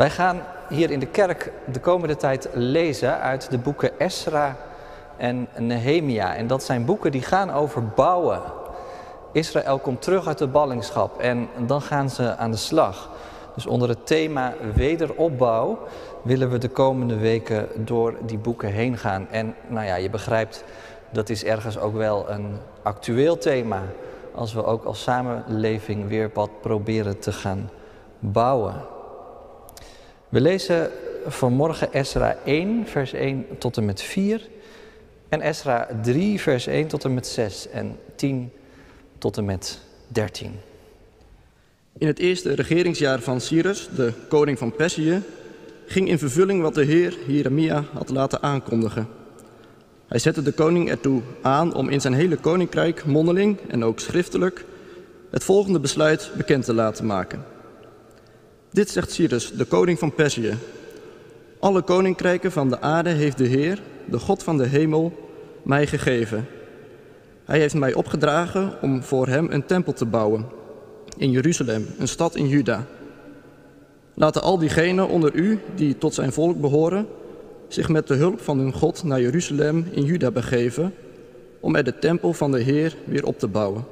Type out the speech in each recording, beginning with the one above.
Wij gaan hier in de kerk de komende tijd lezen uit de boeken Esra en Nehemia. En dat zijn boeken die gaan over bouwen. Israël komt terug uit de ballingschap en dan gaan ze aan de slag. Dus onder het thema wederopbouw willen we de komende weken door die boeken heen gaan. En nou ja, je begrijpt, dat is ergens ook wel een actueel thema. Als we ook als samenleving weer wat proberen te gaan bouwen. We lezen vanmorgen Esra 1, vers 1 tot en met 4. En Esra 3, vers 1 tot en met 6 en 10 tot en met 13. In het eerste regeringsjaar van Cyrus, de koning van Perzië, ging in vervulling wat de Heer Jeremia had laten aankondigen. Hij zette de koning ertoe aan om in zijn hele koninkrijk mondeling en ook schriftelijk het volgende besluit bekend te laten maken. Dit zegt Cyrus, de koning van Perzië. Alle koninkrijken van de aarde heeft de Heer, de God van de hemel, mij gegeven. Hij heeft mij opgedragen om voor hem een tempel te bouwen in Jeruzalem, een stad in Juda. Laten al diegenen onder u die tot zijn volk behoren, zich met de hulp van hun God naar Jeruzalem in Juda begeven, om er de tempel van de Heer weer op te bouwen,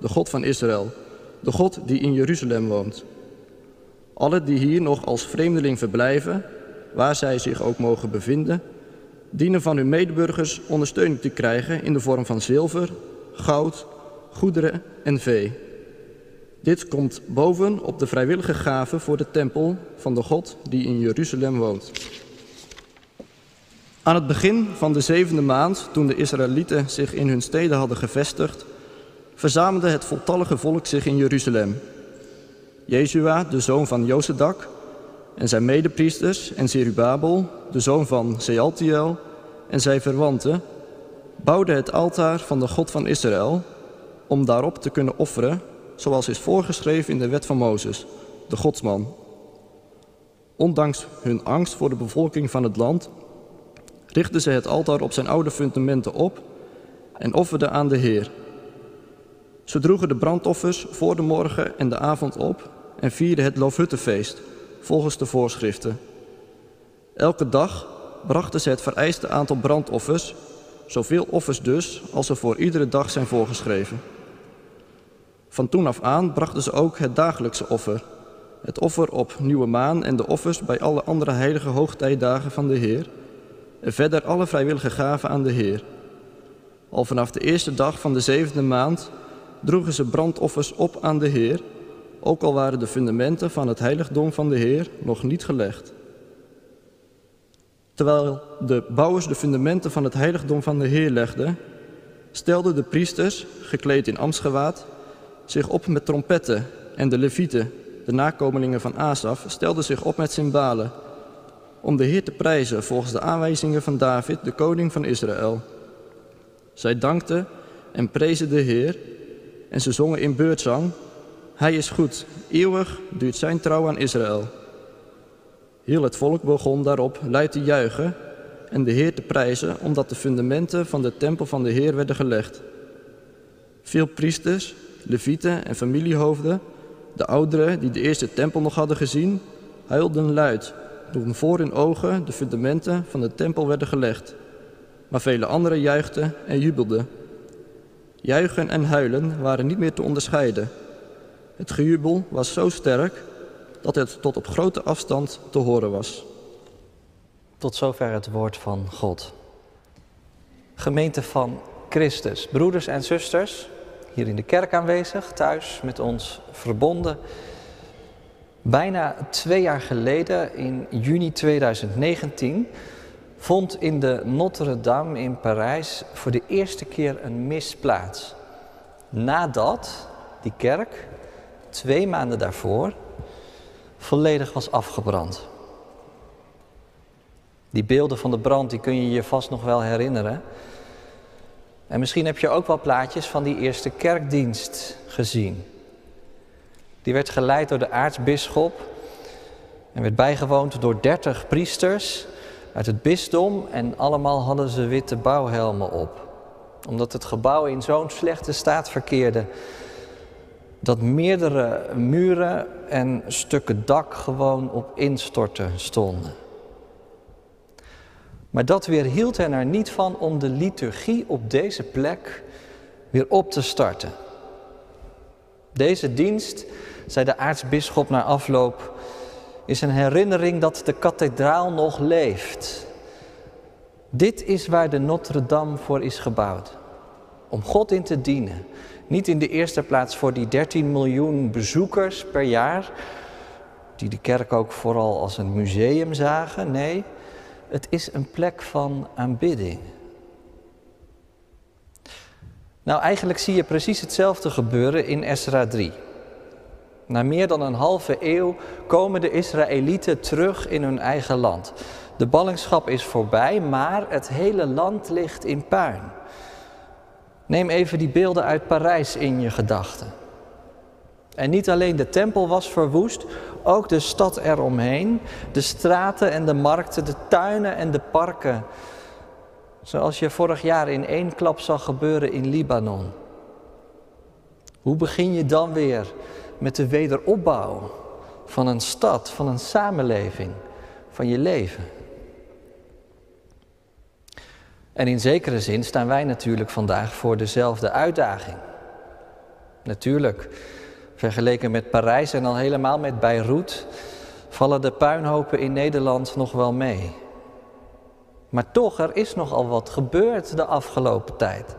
de God van Israël, de God die in Jeruzalem woont. Alle die hier nog als vreemdeling verblijven, waar zij zich ook mogen bevinden, dienen van hun medeburgers ondersteuning te krijgen in de vorm van zilver, goud, goederen en vee. Dit komt boven op de vrijwillige gave voor de tempel van de God die in Jeruzalem woont. Aan het begin van de zevende maand, toen de Israëlieten zich in hun steden hadden gevestigd, verzamelde het voltallige volk zich in Jeruzalem. Jezua, de zoon van Josedak, en zijn medepriesters, en Zerubabel, de zoon van Sealtiel, en zijn verwanten, bouwden het altaar van de God van Israël, om daarop te kunnen offeren, zoals is voorgeschreven in de wet van Mozes, de godsman. Ondanks hun angst voor de bevolking van het land, richtten ze het altaar op zijn oude fundamenten op en offerden aan de Heer. Ze droegen de brandoffers voor de morgen en de avond op en vierden het Loofhuttenfeest volgens de voorschriften. Elke dag brachten ze het vereiste aantal brandoffers, zoveel offers dus als er voor iedere dag zijn voorgeschreven. Van toen af aan brachten ze ook het dagelijkse offer, het offer op nieuwe maan en de offers bij alle andere heilige hoogtijdagen van de Heer, en verder alle vrijwillige gaven aan de Heer. Al vanaf de eerste dag van de zevende maand droegen ze brandoffers op aan de Heer, ook al waren de fundamenten van het heiligdom van de Heer nog niet gelegd. Terwijl de bouwers de fundamenten van het heiligdom van de Heer legden, stelden de priesters, gekleed in ambtsgewaad, zich op met trompetten en de levieten, de nakomelingen van Asaf, stelden zich op met cymbalen om de Heer te prijzen volgens de aanwijzingen van David, de koning van Israël. Zij dankten en prezen de Heer en ze zongen in beurtzang, Hij is goed, eeuwig duurt zijn trouw aan Israël. Heel het volk begon daarop luid te juichen en de Heer te prijzen, omdat de fundamenten van de tempel van de Heer werden gelegd. Veel priesters, levieten en familiehoofden, de ouderen die de eerste tempel nog hadden gezien, huilden luid toen voor hun ogen de fundamenten van de tempel werden gelegd. Maar vele anderen juichten en jubelden. Juichen en huilen waren niet meer te onderscheiden. Het gejubel was zo sterk dat het tot op grote afstand te horen was. Tot zover het woord van God. Gemeente van Christus, broeders en zusters, hier in de kerk aanwezig, thuis met ons verbonden. Bijna twee jaar geleden, in juni 2019, vond in de Notre Dame in Parijs voor de eerste keer een mis plaats. Nadat die kerk twee maanden daarvoor volledig was afgebrand. Die beelden van de brand die kun je je vast nog wel herinneren. En misschien heb je ook wel plaatjes van die eerste kerkdienst gezien. Die werd geleid door de aartsbisschop en werd bijgewoond door dertig priesters uit het bisdom en allemaal hadden ze witte bouwhelmen op. Omdat het gebouw in zo'n slechte staat verkeerde dat meerdere muren en stukken dak gewoon op instorten stonden. Maar dat weerhield hen er niet van om de liturgie op deze plek weer op te starten. Deze dienst, zei de aartsbisschop na afloop, is een herinnering dat de kathedraal nog leeft. Dit is waar de Notre-Dame voor is gebouwd. Om God in te dienen. Niet in de eerste plaats voor die 13 miljoen bezoekers per jaar, die de kerk ook vooral als een museum zagen. Nee, het is een plek van aanbidding. Nou, eigenlijk zie je precies hetzelfde gebeuren in Esra 3. Na meer dan een halve eeuw komen de Israëlieten terug in hun eigen land. De ballingschap is voorbij, maar het hele land ligt in puin. Neem even die beelden uit Parijs in je gedachten. En niet alleen de tempel was verwoest, ook de stad eromheen, de straten en de markten, de tuinen en de parken. Zoals je vorig jaar in één klap zag gebeuren in Libanon. Hoe begin je dan weer met de wederopbouw van een stad, van een samenleving, van je leven? En in zekere zin staan wij natuurlijk vandaag voor dezelfde uitdaging. Natuurlijk, vergeleken met Parijs en al helemaal met Beirut, vallen de puinhopen in Nederland nog wel mee. Maar toch, er is nogal wat gebeurd de afgelopen tijd.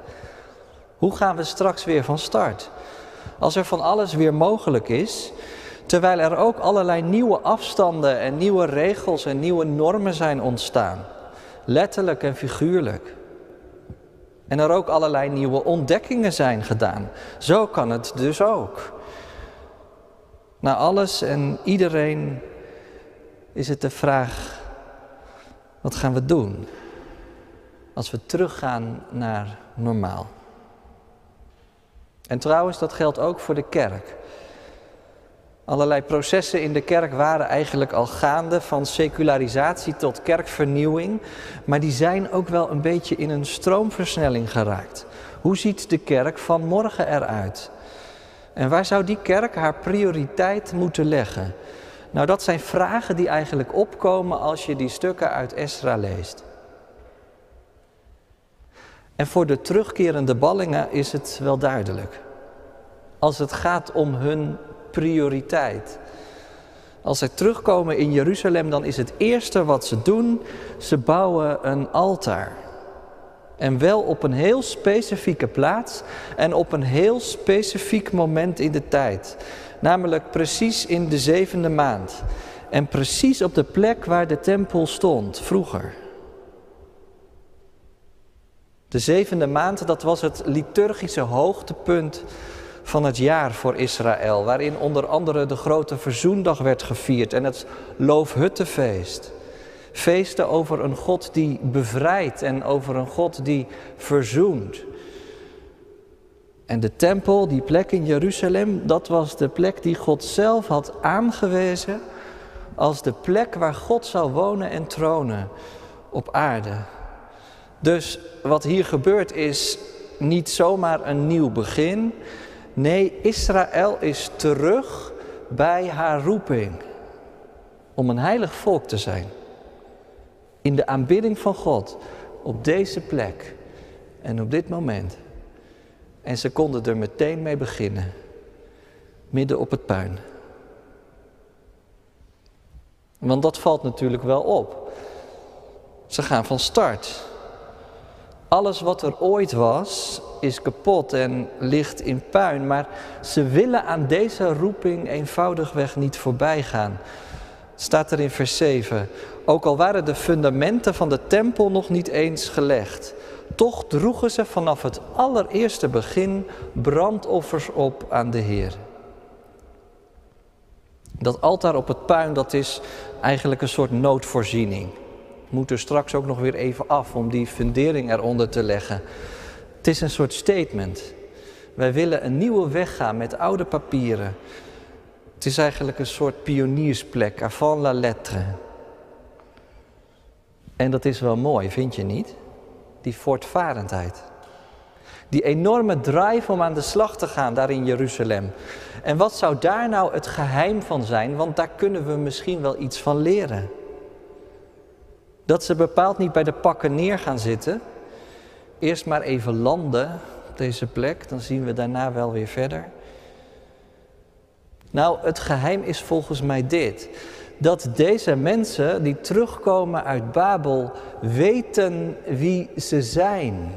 Hoe gaan we straks weer van start? Als er van alles weer mogelijk is, terwijl er ook allerlei nieuwe afstanden en nieuwe regels en nieuwe normen zijn ontstaan letterlijk en figuurlijk. En er ook allerlei nieuwe ontdekkingen zijn gedaan. Zo kan het dus ook. Na alles en iedereen is het de vraag: wat gaan we doen als we teruggaan naar normaal? En trouwens, dat geldt ook voor de kerk. Allerlei processen in de kerk waren eigenlijk al gaande, van secularisatie tot kerkvernieuwing, maar die zijn ook wel een beetje in een stroomversnelling geraakt. Hoe ziet de kerk van morgen eruit? En waar zou die kerk haar prioriteit moeten leggen? Nou, dat zijn vragen die eigenlijk opkomen als je die stukken uit Esra leest. En voor de terugkerende ballingen is het wel duidelijk. Als het gaat om hun prioriteit. Als zij terugkomen in Jeruzalem, dan is het eerste wat ze doen, ze bouwen een altaar. En wel op een heel specifieke plaats en op een heel specifiek moment in de tijd. Namelijk precies in de zevende maand. En precies op de plek waar de tempel stond vroeger. De zevende maand, dat was het liturgische hoogtepunt van het jaar voor Israël, waarin onder andere de grote verzoendag werd gevierd en het loofhuttenfeest. Feesten over een God die bevrijdt en over een God die verzoent. En de tempel, die plek in Jeruzalem, dat was de plek die God zelf had aangewezen als de plek waar God zou wonen en tronen op aarde. Dus wat hier gebeurt is niet zomaar een nieuw begin, Nee, Israël is terug bij haar roeping om een heilig volk te zijn. In de aanbidding van God op deze plek en op dit moment. En ze konden er meteen mee beginnen, midden op het puin. Want dat valt natuurlijk wel op. Ze gaan van start. Alles wat er ooit was, is kapot en ligt in puin. Maar ze willen aan deze roeping eenvoudigweg niet voorbij gaan. Staat er in vers 7. Ook al waren de fundamenten van de tempel nog niet eens gelegd. Toch droegen ze vanaf het allereerste begin brandoffers op aan de Heer. Dat altaar op het puin, dat is eigenlijk een soort noodvoorziening moet er straks ook nog weer even af om die fundering eronder te leggen. Het is een soort statement. Wij willen een nieuwe weg gaan met oude papieren. Het is eigenlijk een soort pioniersplek, avant la lettre. En dat is wel mooi, vind je niet? Die voortvarendheid. Die enorme drive om aan de slag te gaan daar in Jeruzalem. En wat zou daar nou het geheim van zijn? Want daar kunnen we misschien wel iets van leren. Dat ze bepaald niet bij de pakken neer gaan zitten. Eerst maar even landen op deze plek, dan zien we daarna wel weer verder. Nou, het geheim is volgens mij dit. Dat deze mensen die terugkomen uit Babel weten wie ze zijn.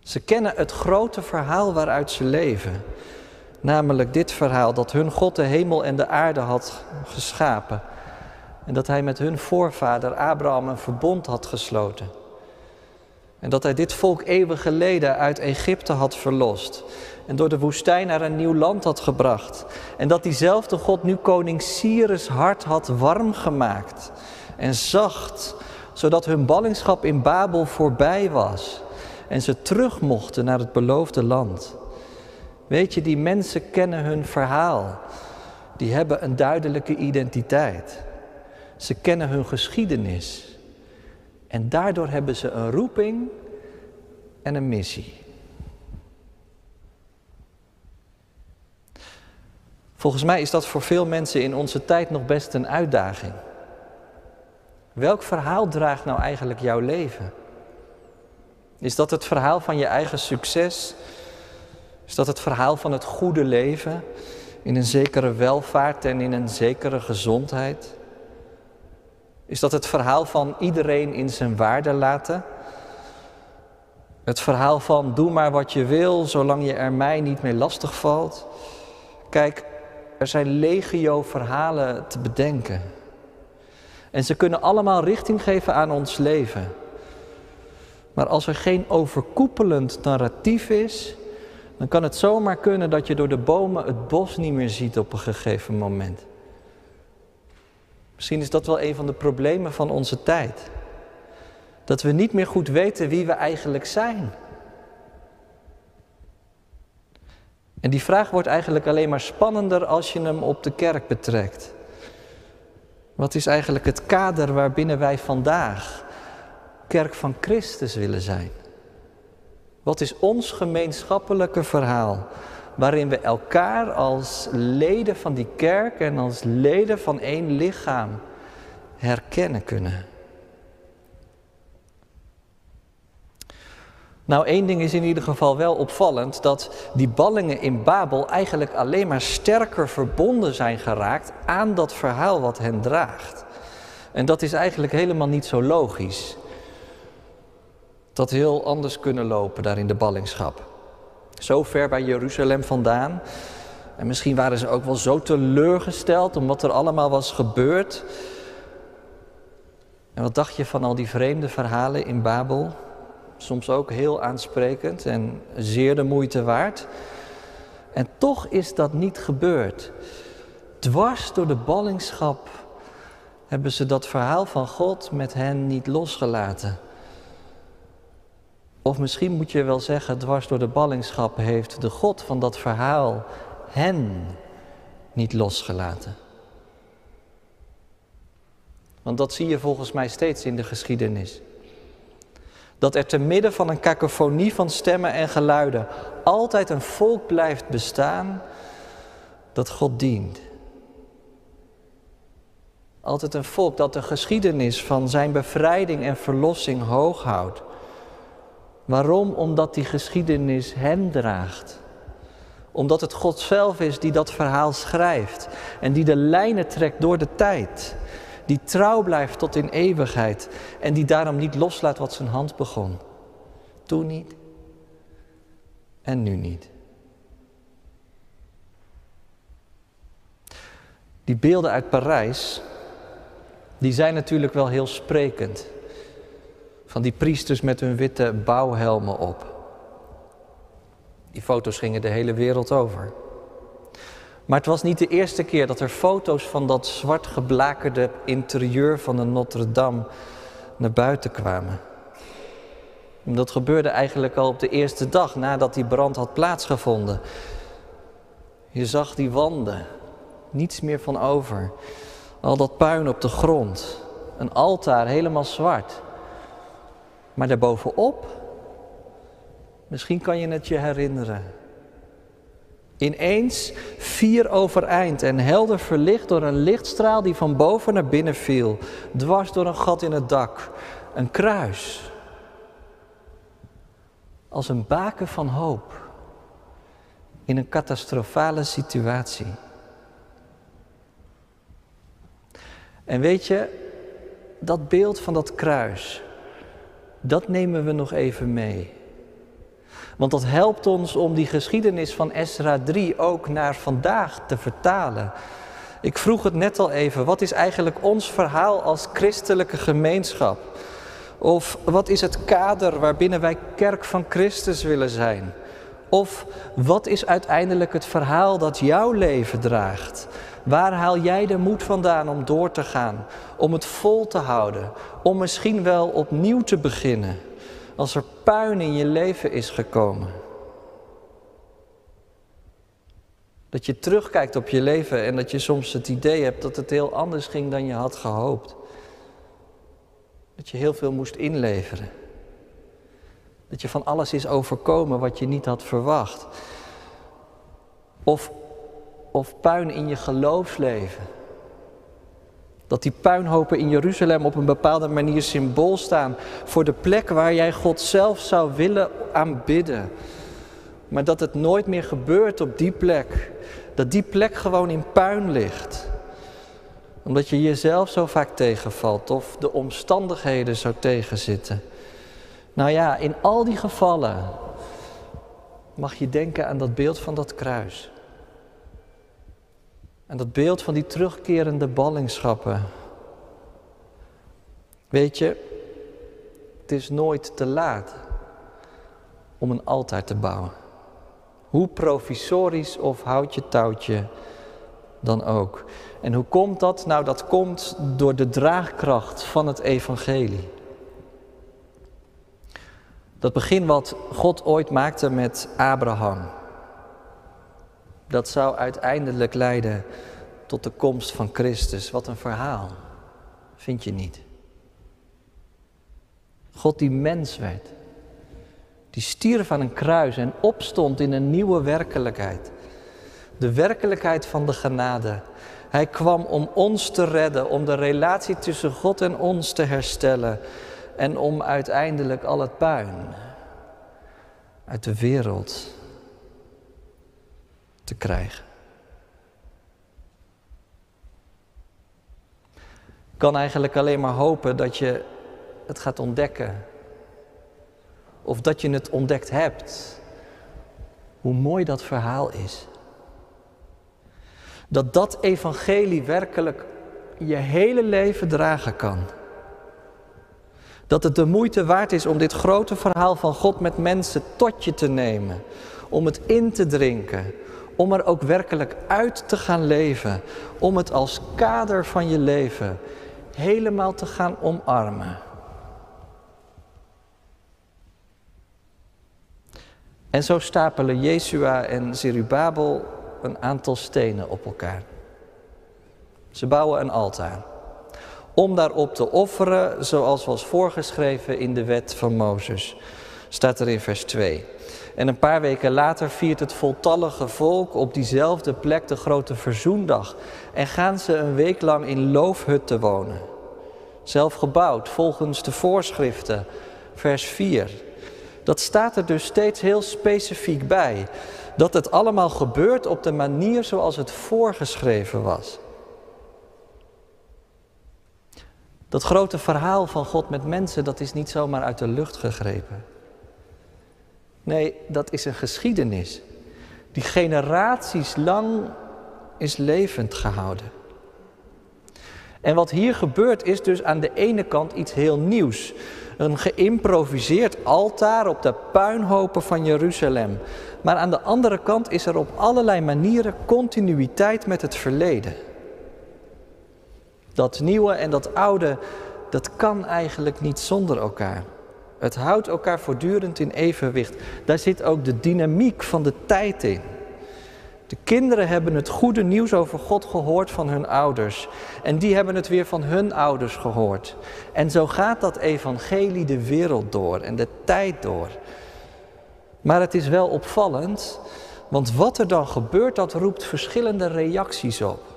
Ze kennen het grote verhaal waaruit ze leven. Namelijk dit verhaal dat hun God de hemel en de aarde had geschapen. En dat hij met hun voorvader Abraham een verbond had gesloten. En dat hij dit volk eeuwen geleden uit Egypte had verlost. En door de woestijn naar een nieuw land had gebracht. En dat diezelfde God nu koning Cyrus hart had warm gemaakt. En zacht, zodat hun ballingschap in Babel voorbij was. En ze terug mochten naar het beloofde land. Weet je, die mensen kennen hun verhaal. Die hebben een duidelijke identiteit. Ze kennen hun geschiedenis. En daardoor hebben ze een roeping en een missie. Volgens mij is dat voor veel mensen in onze tijd nog best een uitdaging. Welk verhaal draagt nou eigenlijk jouw leven? Is dat het verhaal van je eigen succes? Is dat het verhaal van het goede leven in een zekere welvaart en in een zekere gezondheid? Is dat het verhaal van iedereen in zijn waarde laten? Het verhaal van doe maar wat je wil, zolang je er mij niet mee lastig valt. Kijk, er zijn legio verhalen te bedenken. En ze kunnen allemaal richting geven aan ons leven. Maar als er geen overkoepelend narratief is, dan kan het zomaar kunnen dat je door de bomen het bos niet meer ziet op een gegeven moment. Misschien is dat wel een van de problemen van onze tijd. Dat we niet meer goed weten wie we eigenlijk zijn. En die vraag wordt eigenlijk alleen maar spannender als je hem op de kerk betrekt. Wat is eigenlijk het kader waarbinnen wij vandaag kerk van Christus willen zijn? Wat is ons gemeenschappelijke verhaal? Waarin we elkaar als leden van die kerk en als leden van één lichaam herkennen kunnen. Nou, één ding is in ieder geval wel opvallend: dat die ballingen in Babel eigenlijk alleen maar sterker verbonden zijn geraakt aan dat verhaal wat hen draagt. En dat is eigenlijk helemaal niet zo logisch. Dat heel anders kunnen lopen daar in de ballingschap. Zo ver bij Jeruzalem vandaan. En misschien waren ze ook wel zo teleurgesteld om wat er allemaal was gebeurd. En wat dacht je van al die vreemde verhalen in Babel? soms ook heel aansprekend en zeer de moeite waard. En toch is dat niet gebeurd. Dwars door de ballingschap hebben ze dat verhaal van God met hen niet losgelaten. Of misschien moet je wel zeggen, dwars door de ballingschap heeft de God van dat verhaal hen niet losgelaten. Want dat zie je volgens mij steeds in de geschiedenis. Dat er te midden van een kakofonie van stemmen en geluiden altijd een volk blijft bestaan dat God dient. Altijd een volk dat de geschiedenis van zijn bevrijding en verlossing hoog houdt. Waarom? Omdat die geschiedenis hem draagt. Omdat het God zelf is die dat verhaal schrijft en die de lijnen trekt door de tijd die trouw blijft tot in eeuwigheid en die daarom niet loslaat wat zijn hand begon. Toen niet en nu niet. Die beelden uit Parijs, die zijn natuurlijk wel heel sprekend. Van die priesters met hun witte bouwhelmen op. Die foto's gingen de hele wereld over. Maar het was niet de eerste keer dat er foto's van dat zwart geblakerde interieur van de Notre-Dame naar buiten kwamen. dat gebeurde eigenlijk al op de eerste dag nadat die brand had plaatsgevonden. Je zag die wanden, niets meer van over. Al dat puin op de grond, een altaar helemaal zwart. Maar daarbovenop Misschien kan je het je herinneren. Ineens vier overeind en helder verlicht door een lichtstraal die van boven naar binnen viel, dwars door een gat in het dak. Een kruis. Als een baken van hoop in een catastrofale situatie. En weet je, dat beeld van dat kruis, dat nemen we nog even mee. Want dat helpt ons om die geschiedenis van Esra 3 ook naar vandaag te vertalen. Ik vroeg het net al even, wat is eigenlijk ons verhaal als christelijke gemeenschap? Of wat is het kader waarbinnen wij kerk van Christus willen zijn? Of wat is uiteindelijk het verhaal dat jouw leven draagt? Waar haal jij de moed vandaan om door te gaan, om het vol te houden, om misschien wel opnieuw te beginnen als er puin in je leven is gekomen? Dat je terugkijkt op je leven en dat je soms het idee hebt dat het heel anders ging dan je had gehoopt. Dat je heel veel moest inleveren. Dat je van alles is overkomen wat je niet had verwacht. Of of puin in je geloofsleven. Dat die puinhopen in Jeruzalem op een bepaalde manier symbool staan voor de plek waar jij God zelf zou willen aanbidden. Maar dat het nooit meer gebeurt op die plek. Dat die plek gewoon in puin ligt. Omdat je jezelf zo vaak tegenvalt of de omstandigheden zo tegenzitten. Nou ja, in al die gevallen mag je denken aan dat beeld van dat kruis. En dat beeld van die terugkerende ballingschappen. Weet je, het is nooit te laat om een altaar te bouwen. Hoe provisorisch of houtje touwtje dan ook. En hoe komt dat? Nou, dat komt door de draagkracht van het evangelie. Dat begin wat God ooit maakte met Abraham dat zou uiteindelijk leiden tot de komst van Christus. Wat een verhaal, vind je niet? God die mens werd, die stierf aan een kruis en opstond in een nieuwe werkelijkheid. De werkelijkheid van de genade. Hij kwam om ons te redden, om de relatie tussen God en ons te herstellen en om uiteindelijk al het puin uit de wereld te krijgen. Kan eigenlijk alleen maar hopen dat je het gaat ontdekken. Of dat je het ontdekt hebt. Hoe mooi dat verhaal is. Dat dat evangelie werkelijk je hele leven dragen kan. Dat het de moeite waard is om dit grote verhaal van God met mensen tot je te nemen. Om het in te drinken om er ook werkelijk uit te gaan leven, om het als kader van je leven helemaal te gaan omarmen. En zo stapelen Jeshua en Zerubabel een aantal stenen op elkaar. Ze bouwen een altaar. Om daarop te offeren, zoals was voorgeschreven in de wet van Mozes. Staat er in vers 2. En een paar weken later viert het voltallige volk op diezelfde plek de grote verzoendag. En gaan ze een week lang in loofhutten wonen. Zelf gebouwd volgens de voorschriften, vers 4. Dat staat er dus steeds heel specifiek bij. Dat het allemaal gebeurt op de manier zoals het voorgeschreven was. Dat grote verhaal van God met mensen, dat is niet zomaar uit de lucht gegrepen. Nee, dat is een geschiedenis die generaties lang is levend gehouden. En wat hier gebeurt is dus aan de ene kant iets heel nieuws. Een geïmproviseerd altaar op de puinhopen van Jeruzalem. Maar aan de andere kant is er op allerlei manieren continuïteit met het verleden. Dat nieuwe en dat oude, dat kan eigenlijk niet zonder elkaar. Het houdt elkaar voortdurend in evenwicht. Daar zit ook de dynamiek van de tijd in. De kinderen hebben het goede nieuws over God gehoord van hun ouders. En die hebben het weer van hun ouders gehoord. En zo gaat dat evangelie de wereld door en de tijd door. Maar het is wel opvallend, want wat er dan gebeurt, dat roept verschillende reacties op.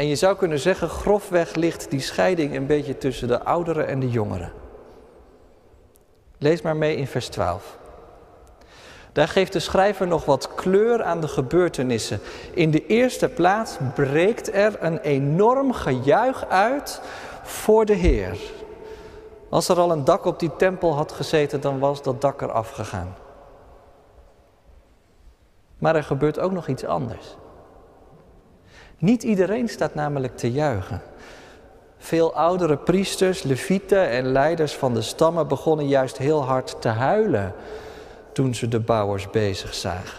En je zou kunnen zeggen, grofweg ligt die scheiding een beetje tussen de ouderen en de jongeren. Lees maar mee in vers 12. Daar geeft de schrijver nog wat kleur aan de gebeurtenissen. In de eerste plaats breekt er een enorm gejuich uit voor de Heer. Als er al een dak op die tempel had gezeten, dan was dat dak eraf gegaan. Maar er gebeurt ook nog iets anders. Niet iedereen staat namelijk te juichen. Veel oudere priesters, levieten en leiders van de stammen begonnen juist heel hard te huilen toen ze de bouwers bezig zagen.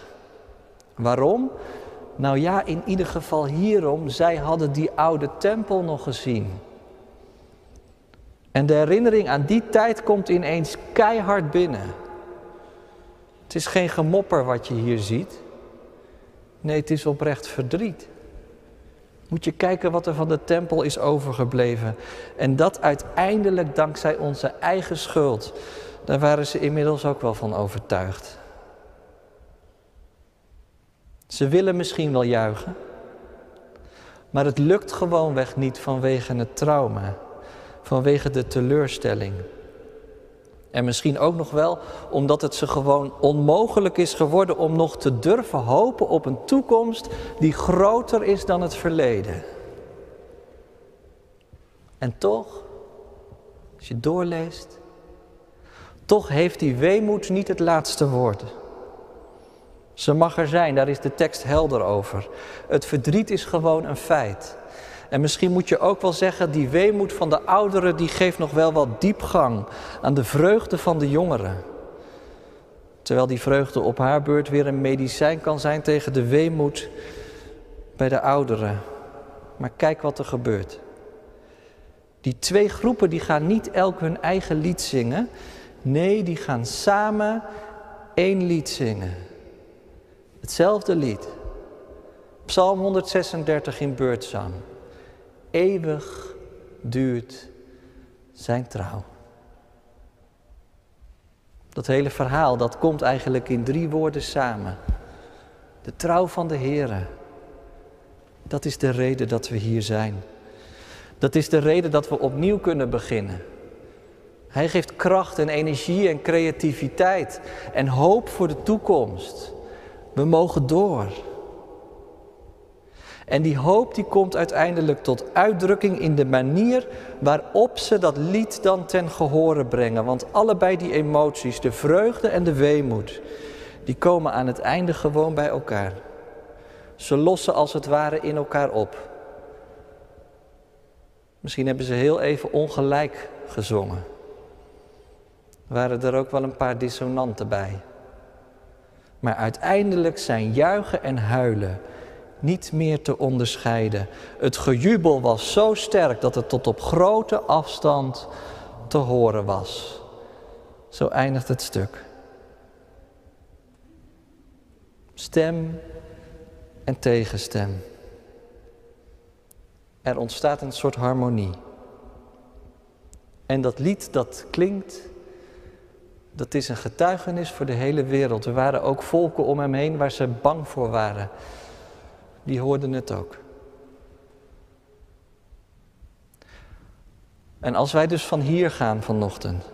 Waarom? Nou ja, in ieder geval hierom, zij hadden die oude tempel nog gezien. En de herinnering aan die tijd komt ineens keihard binnen. Het is geen gemopper wat je hier ziet. Nee, het is oprecht verdriet. Moet je kijken wat er van de tempel is overgebleven. En dat uiteindelijk dankzij onze eigen schuld. Daar waren ze inmiddels ook wel van overtuigd. Ze willen misschien wel juichen, maar het lukt gewoonweg niet vanwege het trauma, vanwege de teleurstelling. En misschien ook nog wel omdat het ze gewoon onmogelijk is geworden om nog te durven hopen op een toekomst die groter is dan het verleden. En toch, als je doorleest, toch heeft die weemoed niet het laatste woord. Ze mag er zijn, daar is de tekst helder over. Het verdriet is gewoon een feit. En misschien moet je ook wel zeggen, die weemoed van de ouderen, die geeft nog wel wat diepgang aan de vreugde van de jongeren. Terwijl die vreugde op haar beurt weer een medicijn kan zijn tegen de weemoed bij de ouderen. Maar kijk wat er gebeurt. Die twee groepen die gaan niet elk hun eigen lied zingen. Nee, die gaan samen één lied zingen. Hetzelfde lied. Psalm 136 in beurtzang. Eeuwig duurt zijn trouw. Dat hele verhaal, dat komt eigenlijk in drie woorden samen. De trouw van de Heere. Dat is de reden dat we hier zijn. Dat is de reden dat we opnieuw kunnen beginnen. Hij geeft kracht en energie en creativiteit en hoop voor de toekomst. We mogen door. En die hoop die komt uiteindelijk tot uitdrukking in de manier waarop ze dat lied dan ten gehore brengen. Want allebei die emoties, de vreugde en de weemoed, die komen aan het einde gewoon bij elkaar. Ze lossen als het ware in elkaar op. Misschien hebben ze heel even ongelijk gezongen. Waren er ook wel een paar dissonanten bij. Maar uiteindelijk zijn juichen en huilen niet meer te onderscheiden. Het gejubel was zo sterk dat het tot op grote afstand te horen was. Zo eindigt het stuk. Stem en tegenstem. Er ontstaat een soort harmonie. En dat lied dat klinkt, dat is een getuigenis voor de hele wereld. Er waren ook volken om hem heen waar ze bang voor waren die hoorden het ook. En als wij dus van hier gaan vanochtend,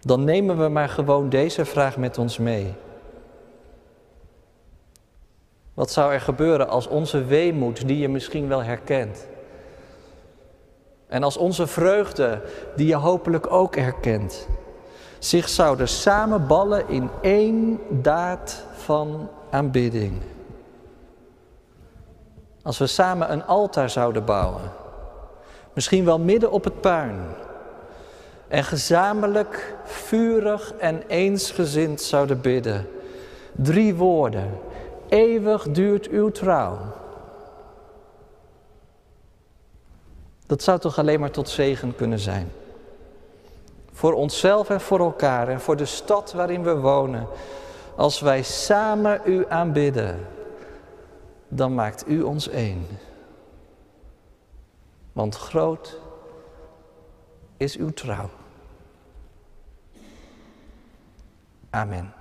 dan nemen we maar gewoon deze vraag met ons mee. Wat zou er gebeuren als onze weemoed, die je misschien wel herkent, en als onze vreugde, die je hopelijk ook herkent, zich zouden samenballen in één daad van aanbidding? Als we samen een altaar zouden bouwen. Misschien wel midden op het puin. En gezamenlijk, vurig en eensgezind zouden bidden. Drie woorden. Eeuwig duurt uw trouw. Dat zou toch alleen maar tot zegen kunnen zijn. Voor onszelf en voor elkaar en voor de stad waarin we wonen. Als wij samen u aanbidden dan maakt u ons één. Want groot is uw trouw. Amen.